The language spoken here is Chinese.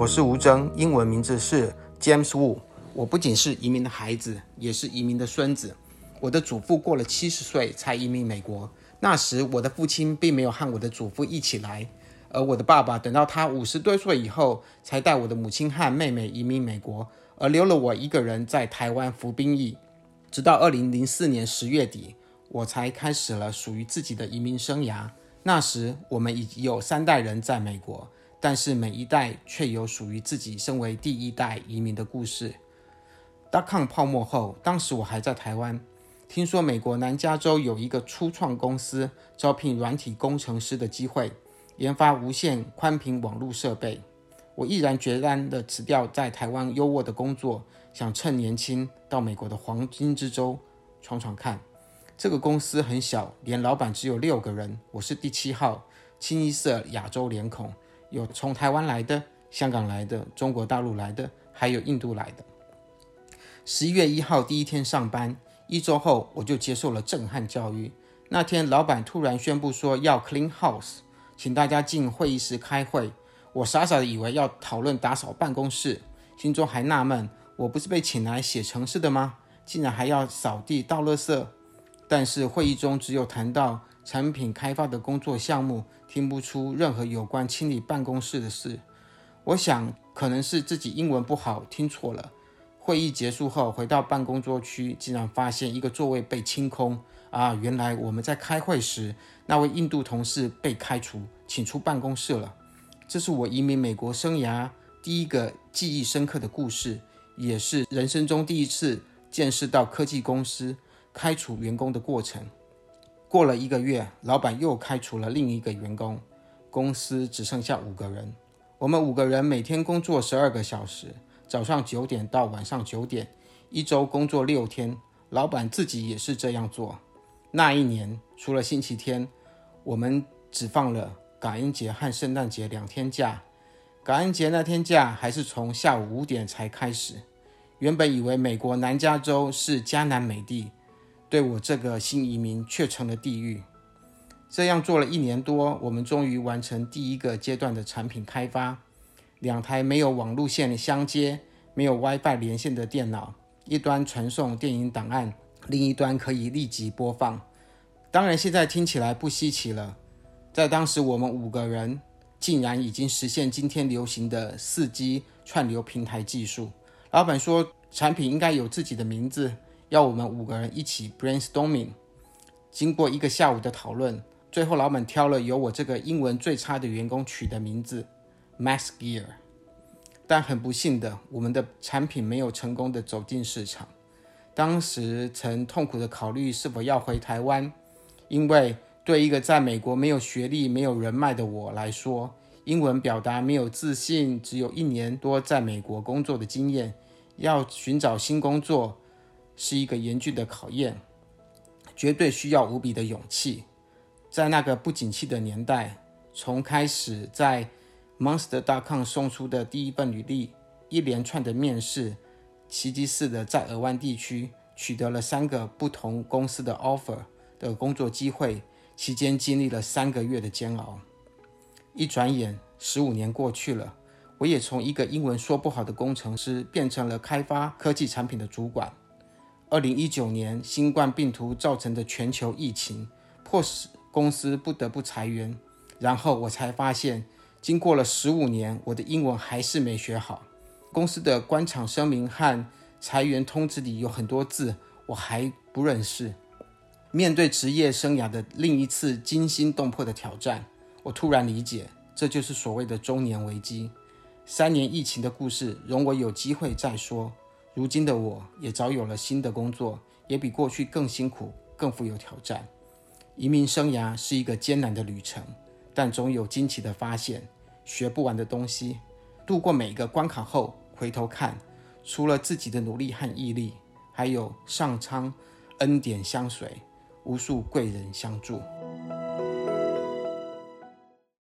我是吴征，英文名字是 James Wu。我不仅是移民的孩子，也是移民的孙子。我的祖父过了七十岁才移民美国，那时我的父亲并没有和我的祖父一起来，而我的爸爸等到他五十多岁以后，才带我的母亲和妹妹移民美国，而留了我一个人在台湾服兵役。直到二零零四年十月底，我才开始了属于自己的移民生涯。那时我们已有三代人在美国。但是每一代却有属于自己身为第一代移民的故事。Dot-com 泡沫后，当时我还在台湾，听说美国南加州有一个初创公司招聘软体工程师的机会，研发无线宽频网络设备。我毅然决然地辞掉在台湾优渥的工作，想趁年轻到美国的黄金之州闯闯看。这个公司很小，连老板只有六个人，我是第七号，清一色亚洲脸孔。有从台湾来的、香港来的、中国大陆来的，还有印度来的。十一月一号第一天上班，一周后我就接受了震撼教育。那天老板突然宣布说要 clean house，请大家进会议室开会。我傻傻的以为要讨论打扫办公室，心中还纳闷：我不是被请来写程式的吗？竟然还要扫地倒垃圾？但是会议中只有谈到产品开发的工作项目。听不出任何有关清理办公室的事，我想可能是自己英文不好，听错了。会议结束后，回到办公桌区，竟然发现一个座位被清空。啊，原来我们在开会时，那位印度同事被开除，请出办公室了。这是我移民美国生涯第一个记忆深刻的故事，也是人生中第一次见识到科技公司开除员工的过程。过了一个月，老板又开除了另一个员工，公司只剩下五个人。我们五个人每天工作十二个小时，早上九点到晚上九点，一周工作六天。老板自己也是这样做。那一年，除了星期天，我们只放了感恩节和圣诞节两天假。感恩节那天假还是从下午五点才开始。原本以为美国南加州是加南美地。对我这个新移民却成了地狱。这样做了一年多，我们终于完成第一个阶段的产品开发。两台没有网路线的相接、没有 WiFi 连线的电脑，一端传送电影档案，另一端可以立即播放。当然，现在听起来不稀奇了。在当时，我们五个人竟然已经实现今天流行的四 G 串流平台技术。老板说，产品应该有自己的名字。要我们五个人一起 brainstorming，经过一个下午的讨论，最后老板挑了由我这个英文最差的员工取的名字 MaxGear。但很不幸的，我们的产品没有成功的走进市场。当时曾痛苦的考虑是否要回台湾，因为对一个在美国没有学历、没有人脉的我来说，英文表达没有自信，只有一年多在美国工作的经验，要寻找新工作。是一个严峻的考验，绝对需要无比的勇气。在那个不景气的年代，从开始在 Monster.com 送出的第一份履历，一连串的面试，奇迹似的在尔湾地区取得了三个不同公司的 offer 的工作机会，期间经历了三个月的煎熬。一转眼，十五年过去了，我也从一个英文说不好的工程师，变成了开发科技产品的主管。二零一九年，新冠病毒造成的全球疫情，迫使公司不得不裁员。然后我才发现，经过了十五年，我的英文还是没学好。公司的官场声明和裁员通知里有很多字，我还不认识。面对职业生涯的另一次惊心动魄的挑战，我突然理解，这就是所谓的中年危机。三年疫情的故事，容我有机会再说。如今的我也早有了新的工作，也比过去更辛苦、更富有挑战。移民生涯是一个艰难的旅程，但总有惊奇的发现，学不完的东西。度过每一个关卡后，回头看，除了自己的努力和毅力，还有上苍恩典相随，无数贵人相助。